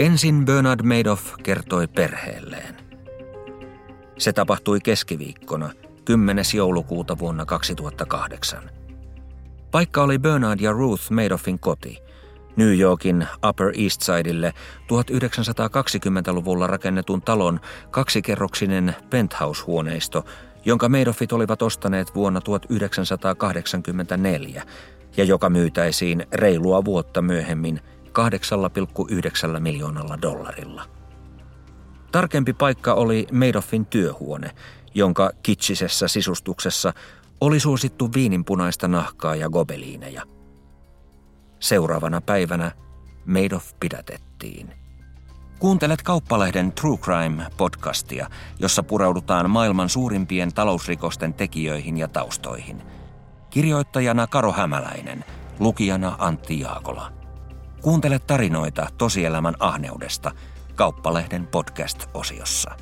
Ensin Bernard Madoff kertoi perheelleen. Se tapahtui keskiviikkona 10. joulukuuta vuonna 2008. Paikka oli Bernard ja Ruth Madoffin koti – New Yorkin Upper East Sidelle 1920-luvulla rakennetun talon kaksikerroksinen penthouse-huoneisto, jonka Madoffit olivat ostaneet vuonna 1984 ja joka myytäisiin reilua vuotta myöhemmin 8,9 miljoonalla dollarilla. Tarkempi paikka oli Madoffin työhuone, jonka kitsisessä sisustuksessa oli suosittu viininpunaista nahkaa ja gobeliineja – Seuraavana päivänä Madoff pidätettiin. Kuuntelet kauppalehden True Crime-podcastia, jossa pureudutaan maailman suurimpien talousrikosten tekijöihin ja taustoihin. Kirjoittajana Karo Hämäläinen, lukijana Antti Jaakola. Kuuntele tarinoita tosielämän ahneudesta kauppalehden podcast-osiossa.